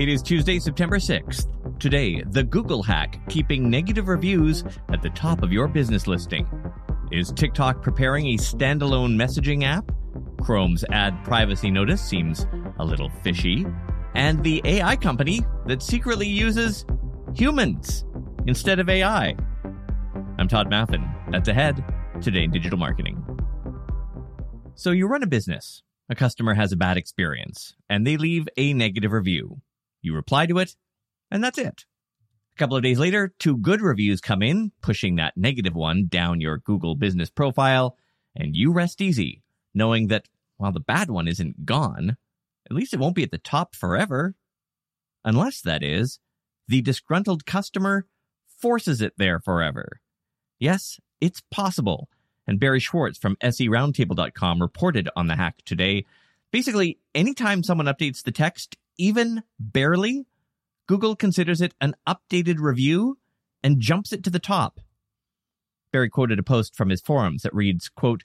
It is Tuesday, September 6th. Today, the Google hack keeping negative reviews at the top of your business listing. Is TikTok preparing a standalone messaging app? Chrome's ad privacy notice seems a little fishy. And the AI company that secretly uses humans instead of AI. I'm Tod Maffin. That's ahead today in digital marketing. So you run a business. A customer has a bad experience, and they leave a negative review. You reply to it, and that's it. A couple of days later, two good reviews come in, pushing that negative one down your Google business profile, and you rest easy, knowing that while the bad one isn't gone, at least it won't be at the top forever. Unless, that is, the disgruntled customer forces it there forever. Yes, it's possible. And Barry Schwartz from SERoundtable.com reported on the hack today. Basically, anytime someone updates the text, even barely, Google considers it an updated review and jumps it to the top. Barry quoted a post from his forums that reads, quote,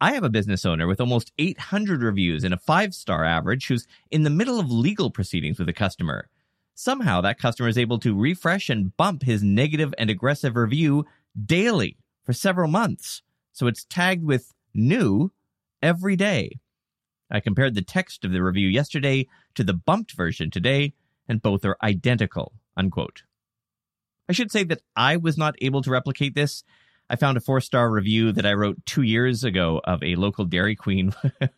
I have a business owner with almost 800 reviews and a five star average who's in the middle of legal proceedings with a customer. Somehow that customer is able to refresh and bump his negative and aggressive review daily for several months. So it's tagged with new every day. I compared the text of the review yesterday to the bumped version today, and both are identical. Unquote. I should say that I was not able to replicate this. I found a four star review that I wrote two years ago of a local Dairy Queen. I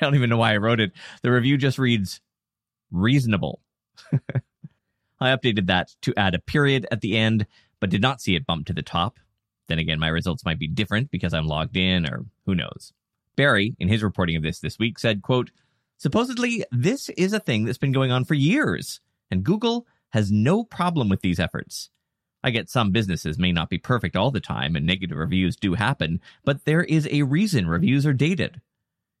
don't even know why I wrote it. The review just reads reasonable. I updated that to add a period at the end, but did not see it bump to the top. Then again, my results might be different because I'm logged in or who knows. Barry, in his reporting of this this week, said, quote, Supposedly, this is a thing that's been going on for years, and Google has no problem with these efforts. I get some businesses may not be perfect all the time, and negative reviews do happen, but there is a reason reviews are dated.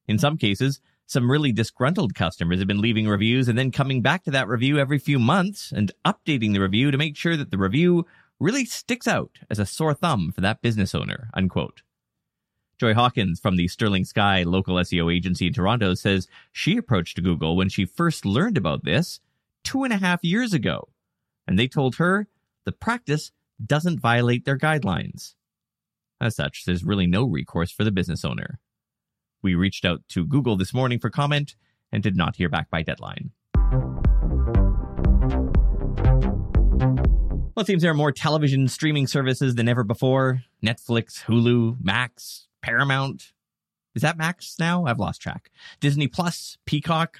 In some cases, some really disgruntled customers have been leaving reviews and then coming back to that review every few months and updating the review to make sure that the review really sticks out as a sore thumb for that business owner. Unquote. Joy Hawkins from the Sterling Sky local SEO agency in Toronto says she approached Google when she first learned about this two and a half years ago, and they told her the practice doesn't violate their guidelines. As such, there's really no recourse for the business owner. We reached out to Google this morning for comment and did not hear back by deadline. Well, it seems there are more television streaming services than ever before Netflix, Hulu, Max, Paramount. Is that Max now? I've lost track. Disney Plus, Peacock.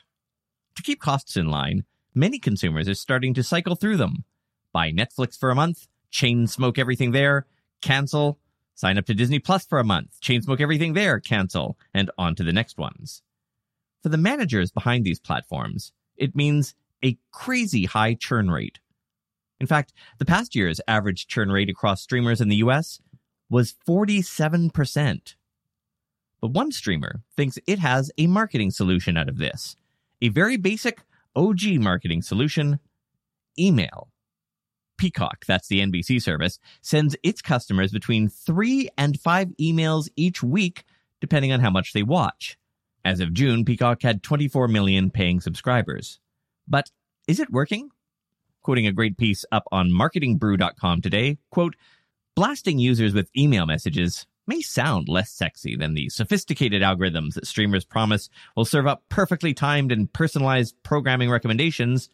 To keep costs in line, many consumers are starting to cycle through them. Buy Netflix for a month, chain smoke everything there, cancel, sign up to Disney Plus for a month, chain smoke everything there, cancel, and on to the next ones. For the managers behind these platforms, it means a crazy high churn rate. In fact, the past year's average churn rate across streamers in the US was 47%. But one streamer thinks it has a marketing solution out of this. A very basic OG marketing solution email. Peacock, that's the NBC service, sends its customers between three and five emails each week, depending on how much they watch. As of June, Peacock had 24 million paying subscribers. But is it working? Quoting a great piece up on marketingbrew.com today, quote, Blasting users with email messages may sound less sexy than the sophisticated algorithms that streamers promise will serve up perfectly timed and personalized programming recommendations,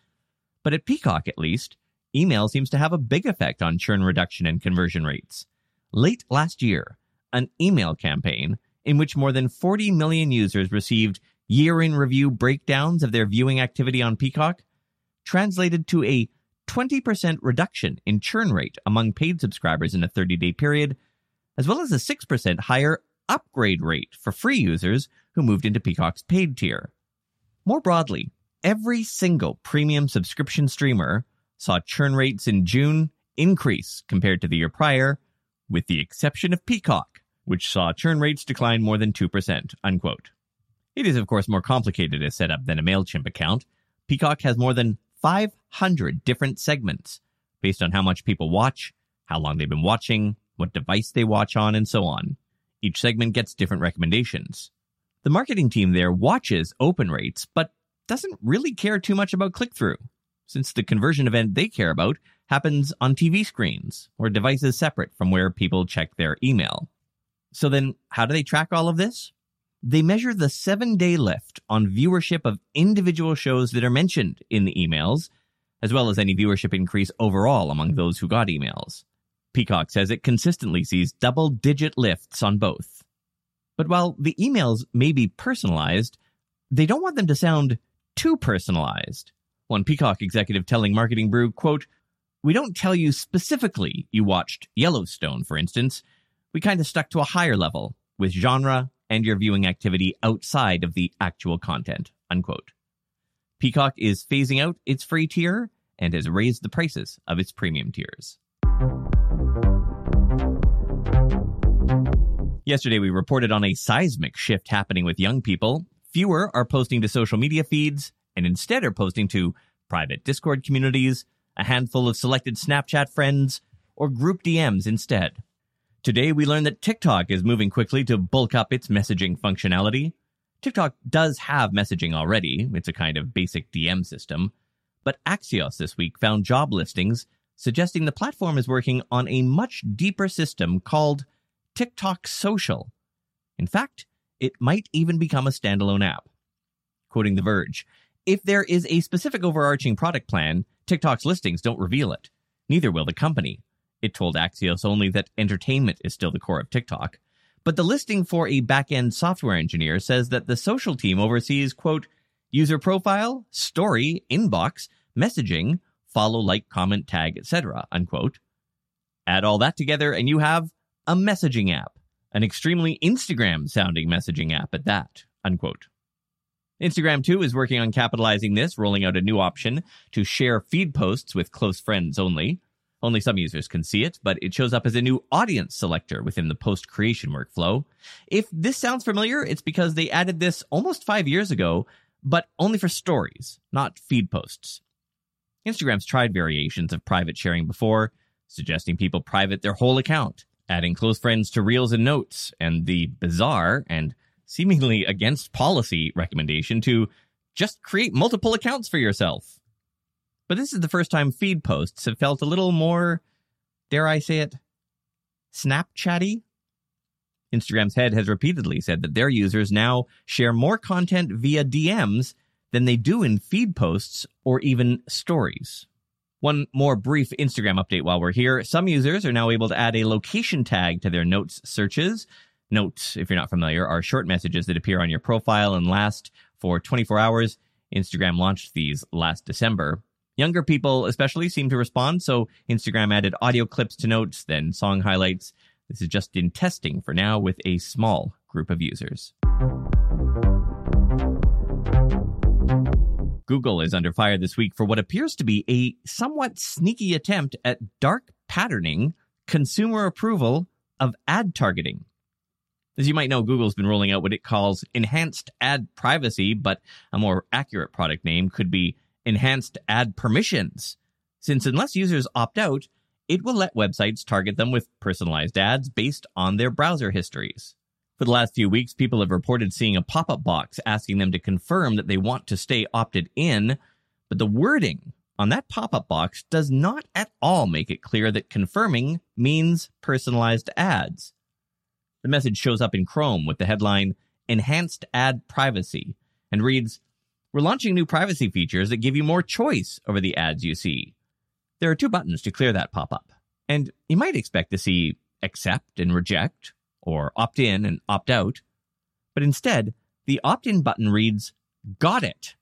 but at Peacock at least, email seems to have a big effect on churn reduction and conversion rates. Late last year, an email campaign in which more than 40 million users received year in review breakdowns of their viewing activity on Peacock translated to a 20% reduction in churn rate among paid subscribers in a 30 day period, as well as a 6% higher upgrade rate for free users who moved into Peacock's paid tier. More broadly, every single premium subscription streamer saw churn rates in June increase compared to the year prior, with the exception of Peacock, which saw churn rates decline more than 2%. Unquote. It is, of course, more complicated a setup than a MailChimp account. Peacock has more than 500 different segments based on how much people watch, how long they've been watching, what device they watch on, and so on. Each segment gets different recommendations. The marketing team there watches open rates, but doesn't really care too much about click through. since the conversion event they care about happens on TV screens or devices separate from where people check their email. So then, how do they track all of this? They measure the seven day lift on viewership of individual shows that are mentioned in the emails, as well as any viewership increase overall among those who got emails. Peacock says it consistently sees double digit lifts on both. But while the emails may be personalized, they don't want them to sound too personalized. One Peacock executive telling Marketing Brew, quote, We don't tell you specifically you watched Yellowstone, for instance. We kind of stuck to a higher level with genre and your viewing activity outside of the actual content, unquote. Peacock is phasing out its free tier and has raised the prices of its premium tiers. Yesterday, we reported on a seismic shift happening with young people. Fewer are posting to social media feeds and instead are posting to private Discord communities, a handful of selected Snapchat friends, or group DMs instead. Today, we learned that TikTok is moving quickly to bulk up its messaging functionality. TikTok does have messaging already, it's a kind of basic DM system. But Axios this week found job listings suggesting the platform is working on a much deeper system called TikTok Social. In fact, it might even become a standalone app. Quoting The Verge, if there is a specific overarching product plan, TikTok's listings don't reveal it. Neither will the company. It told Axios only that entertainment is still the core of TikTok. But the listing for a back-end software engineer says that the social team oversees, quote, user profile, story, inbox, messaging, follow, like, comment, tag, etc., unquote. Add all that together and you have a messaging app, an extremely Instagram sounding messaging app at that, unquote. Instagram too is working on capitalizing this, rolling out a new option to share feed posts with close friends only. Only some users can see it, but it shows up as a new audience selector within the post creation workflow. If this sounds familiar, it's because they added this almost five years ago, but only for stories, not feed posts. Instagram's tried variations of private sharing before, suggesting people private their whole account adding close friends to reels and notes, and the bizarre and seemingly against policy recommendation to just create multiple accounts for yourself. But this is the first time feed posts have felt a little more, dare I say it, Snapchatty. Instagram's head has repeatedly said that their users now share more content via DMs than they do in feed posts or even stories. One more brief Instagram update while we're here. Some users are now able to add a location tag to their notes searches. Notes, if you're not familiar, are short messages that appear on your profile and last for 24 hours. Instagram launched these last December. Younger people especially seem to respond, so Instagram added audio clips to notes, then song highlights. This is just in testing for now with a small group of users. Google is under fire this week for what appears to be a somewhat sneaky attempt at dark patterning consumer approval of ad targeting. As you might know, Google's been rolling out what it calls enhanced ad privacy, but a more accurate product name could be enhanced ad permissions. Since unless users opt out, it will let websites target them with personalized ads based on their browser histories. For the last few weeks, people have reported seeing a pop up box asking them to confirm that they want to stay opted in, but the wording on that pop up box does not at all make it clear that confirming means personalized ads. The message shows up in Chrome with the headline Enhanced Ad Privacy and reads We're launching new privacy features that give you more choice over the ads you see. There are two buttons to clear that pop up, and you might expect to see accept and reject or opt in and opt out. But instead, the opt in button reads, Got it,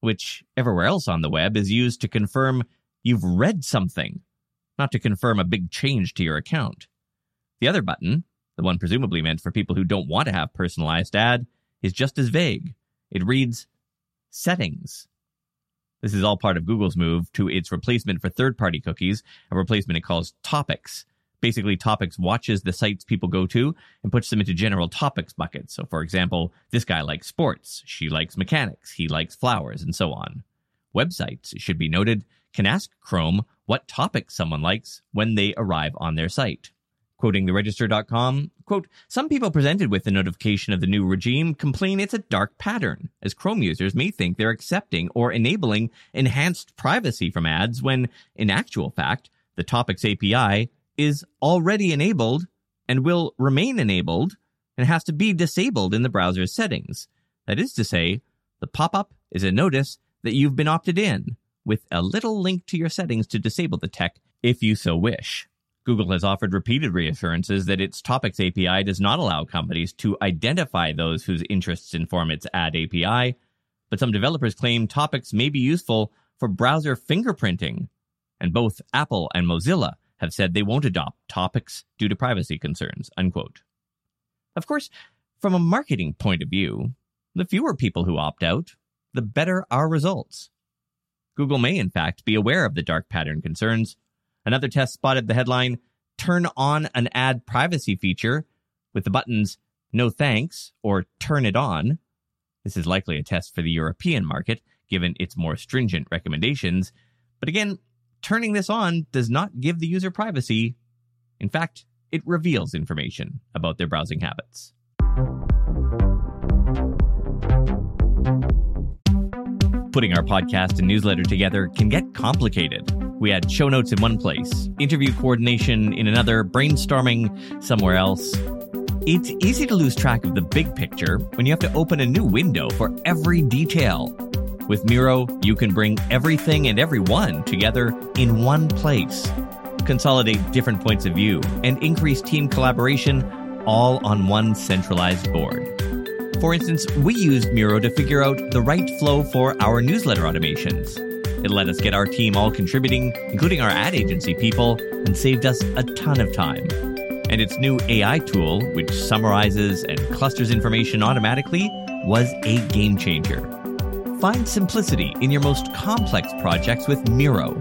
which everywhere else on the web is used to confirm you've read something, not to confirm a big change to your account. The other button, the one presumably meant for people who don't want to have personalized ad, is just as vague. It reads, Settings. This is all part of Google's move to its replacement for third party cookies, a replacement it calls Topics, basically topics watches the sites people go to and puts them into general topics buckets. So, for example, this guy likes sports, she likes mechanics, he likes flowers, and so on. Websites, it should be noted, can ask Chrome what topic someone likes when they arrive on their site. Quoting the register.com, quote, some people presented with the notification of the new regime complain it's a dark pattern, as Chrome users may think they're accepting or enabling enhanced privacy from ads when, in actual fact, the Topics API is already enabled and will remain enabled and has to be disabled in the browser's settings. That is to say, the pop up is a notice that you've been opted in, with a little link to your settings to disable the tech if you so wish. Google has offered repeated reassurances that its Topics API does not allow companies to identify those whose interests inform its ad API, but some developers claim Topics may be useful for browser fingerprinting, and both Apple and Mozilla have said they won't adopt Topics due to privacy concerns. Unquote. Of course, from a marketing point of view, the fewer people who opt out, the better our results. Google may, in fact, be aware of the dark pattern concerns Another test spotted the headline Turn on an ad privacy feature with the buttons No thanks or Turn it on. This is likely a test for the European market, given its more stringent recommendations. But again, turning this on does not give the user privacy. In fact, it reveals information about their browsing habits. Putting our podcast and newsletter together can get complicated. We had show notes in one place, interview coordination in another, brainstorming somewhere else. It's easy to lose track of the big picture when you have to open a new window for every detail. With Miro, you can bring everything and everyone together in one place, consolidate different points of view, and increase team collaboration all on one centralized board. For instance, we used Miro to figure out the right flow for our newsletter automations. It let us get our team all contributing, including our ad agency people, and saved us a ton of time. And its new AI tool, which summarizes and clusters information automatically, was a game changer. Find simplicity in your most complex projects with Miro.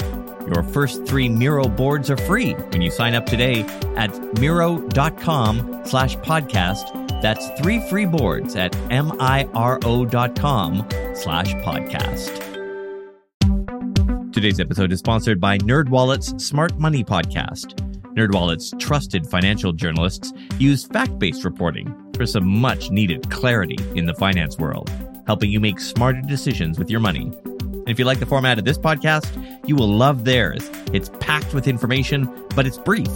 Your first three Miro boards are free when you sign up today at Miro.com slash podcast. That's three free boards at M-I-R-O.com slash podcast. Today's episode is sponsored by NerdWallet's Smart Money Podcast. NerdWallet's trusted financial journalists use fact-based reporting for some much-needed clarity in the finance world, helping you make smarter decisions with your money. And if you like the format of this podcast, you will love theirs. It's packed with information, but it's brief.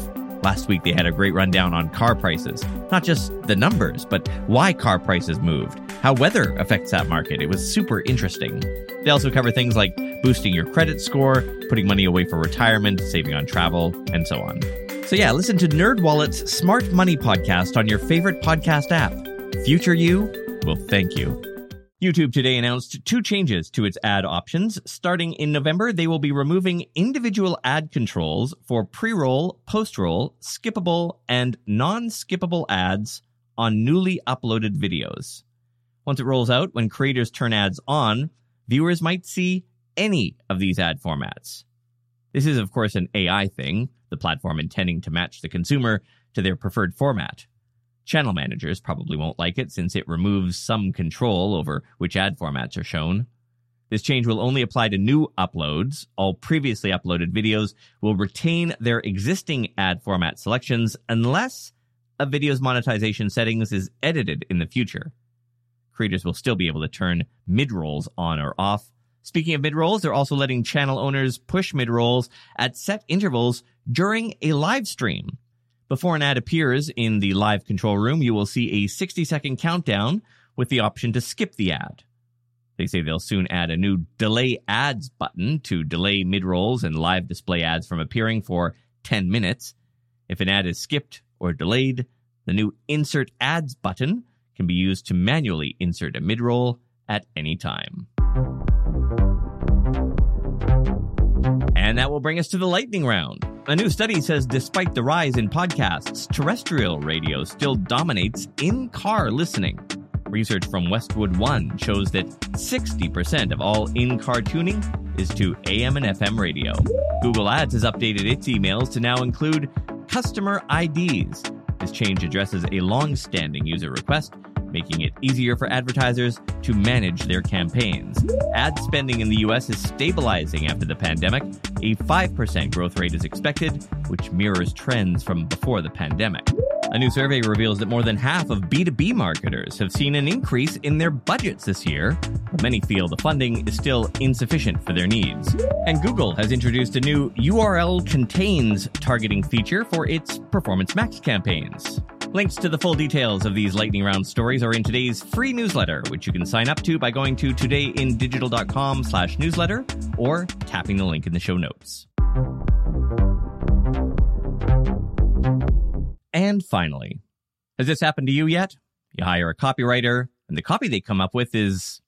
Last week, they had a great rundown on car prices. Not just the numbers, but why car prices moved, how weather affects that market. It was super interesting. They also cover things like boosting your credit score, putting money away for retirement, saving on travel, and so on. So yeah, listen to NerdWallet's Smart Money podcast on your favorite podcast app. Future you will thank you. YouTube today announced two changes to its ad options. Starting in November, they will be removing individual ad controls for pre-roll, post-roll, skippable, and non-skippable ads on newly uploaded videos. Once it rolls out, when creators turn ads on, viewers might see any of these ad formats. This is, of course, an AI thing, the platform intending to match the consumer to their preferred format. Channel managers probably won't like it since it removes some control over which ad formats are shown. This change will only apply to new uploads. All previously uploaded videos will retain their existing ad format selections unless a video's monetization settings is edited in the future. Creators will still be able to turn mid rolls on or off, Speaking of mid-rolls, they're also letting channel owners push mid-rolls at set intervals during a live stream. Before an ad appears in the live control room, you will see a 60 second countdown with the option to skip the ad. They say they'll soon add a new delay ads button to delay mid-rolls and live display ads from appearing for 10 minutes. If an ad is skipped or delayed, the new insert ads button can be used to manually insert a mid-roll at any time. And that will bring us to the lightning round. A new study says despite the rise in podcasts, terrestrial radio still dominates in car listening. Research from Westwood One shows that 60% of all in car tuning is to AM and FM radio. Google Ads has updated its emails to now include customer IDs. This change addresses a long standing user request making it easier for advertisers to manage their campaigns. Ad spending in the US is stabilizing after the pandemic. A 5% growth rate is expected, which mirrors trends from before the pandemic. A new survey reveals that more than half of B2B marketers have seen an increase in their budgets this year, but many feel the funding is still insufficient for their needs. And Google has introduced a new URL contains targeting feature for its Performance Max campaigns. Links to the full details of these lightning round stories are in today's free newsletter, which you can sign up to by going to todayindigital.com slash newsletter or tapping the link in the show notes. And finally, has this happened to you yet? You hire a copywriter, and the copy they come up with is,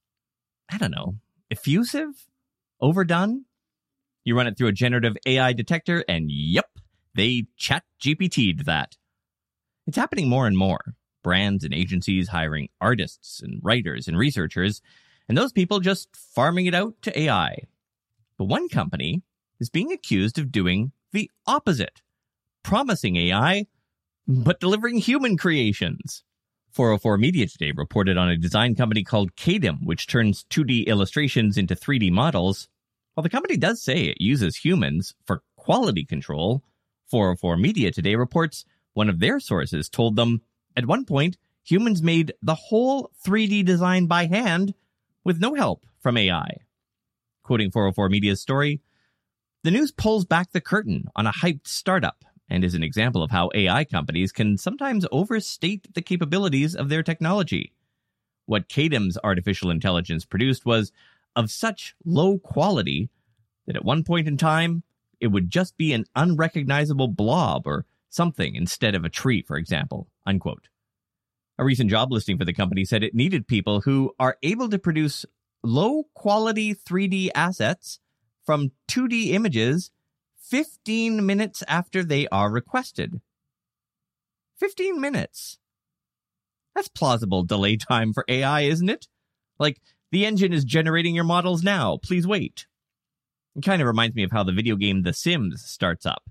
I don't know, effusive? Overdone? You run it through a generative AI detector, and yep, they chat GPT'd that. It's happening more and more. Brands and agencies hiring artists and writers and researchers, and those people just farming it out to AI. But one company is being accused of doing the opposite, promising AI but delivering human creations. 404 Media today reported on a design company called Kaedim, which turns 2D illustrations into 3D models. While the company does say it uses humans for quality control, 404 Media today reports one of their sources told them at one point humans made the whole 3D design by hand with no help from AI. Quoting 404 Media's story, the news pulls back the curtain on a hyped startup and is an example of how AI companies can sometimes overstate the capabilities of their technology. What Kaedim's artificial intelligence produced was of such low quality that at one point in time, it would just be an unrecognizable blob or something instead of a tree, for example. Unquote. A recent job listing for the company said it needed people who are able to produce low quality 3D assets from 2D images 15 minutes after they are requested. 15 minutes. That's plausible delay time for AI, isn't it? Like, the engine is generating your models now. Please wait. It kind of reminds me of how the video game The Sims starts up.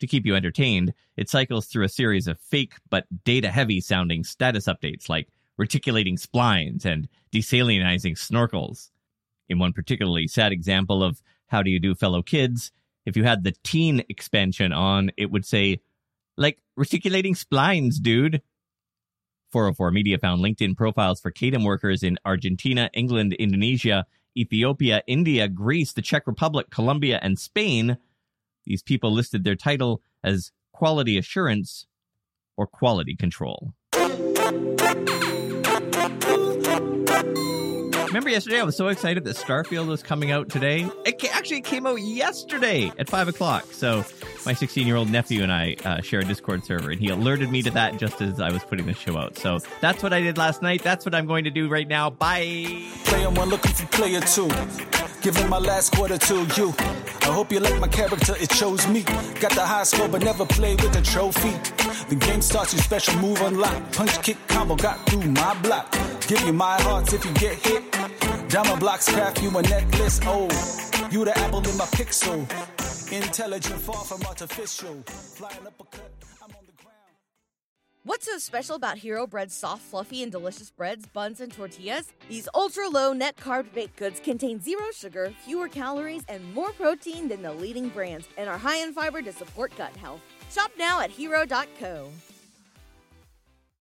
To keep you entertained, it cycles through a series of fake but data heavy sounding status updates like reticulating splines and desalinizing snorkels. In one particularly sad example of how do you do fellow kids, if you had the teen expansion on, it would say, like, reticulating splines, dude. 404 Media found LinkedIn profiles for Kaedim workers in Argentina, England, Indonesia, Ethiopia, India, Greece, the Czech Republic, Colombia, and Spain. These people listed their title as quality assurance or quality control. Remember yesterday? I was so excited that Starfield was coming out today. It actually came out yesterday at five o'clock. So my 16 year old nephew and I uh, share a Discord server, and he alerted me to that just as I was putting the show out. So that's what I did last night. That's what I'm going to do right now. Bye. Player one looking for player two. Giving my last quarter to you. I hope you like my character, it chose me. Got the high score, but never played with a trophy. The game starts, special move unlocked. Punch, kick, combo, got through my block. Give you my hearts if you get hit. Diamond blocks craft you a necklace. Oh, you the apple in my pixel. Intelligent, far from artificial. Flying on the ground. What's so special about Hero Bread's soft, fluffy, and delicious breads, buns, and tortillas? These ultra low net carb baked goods contain zero sugar, fewer calories, and more protein than the leading brands, and are high in fiber to support gut health. Shop now at hero.co.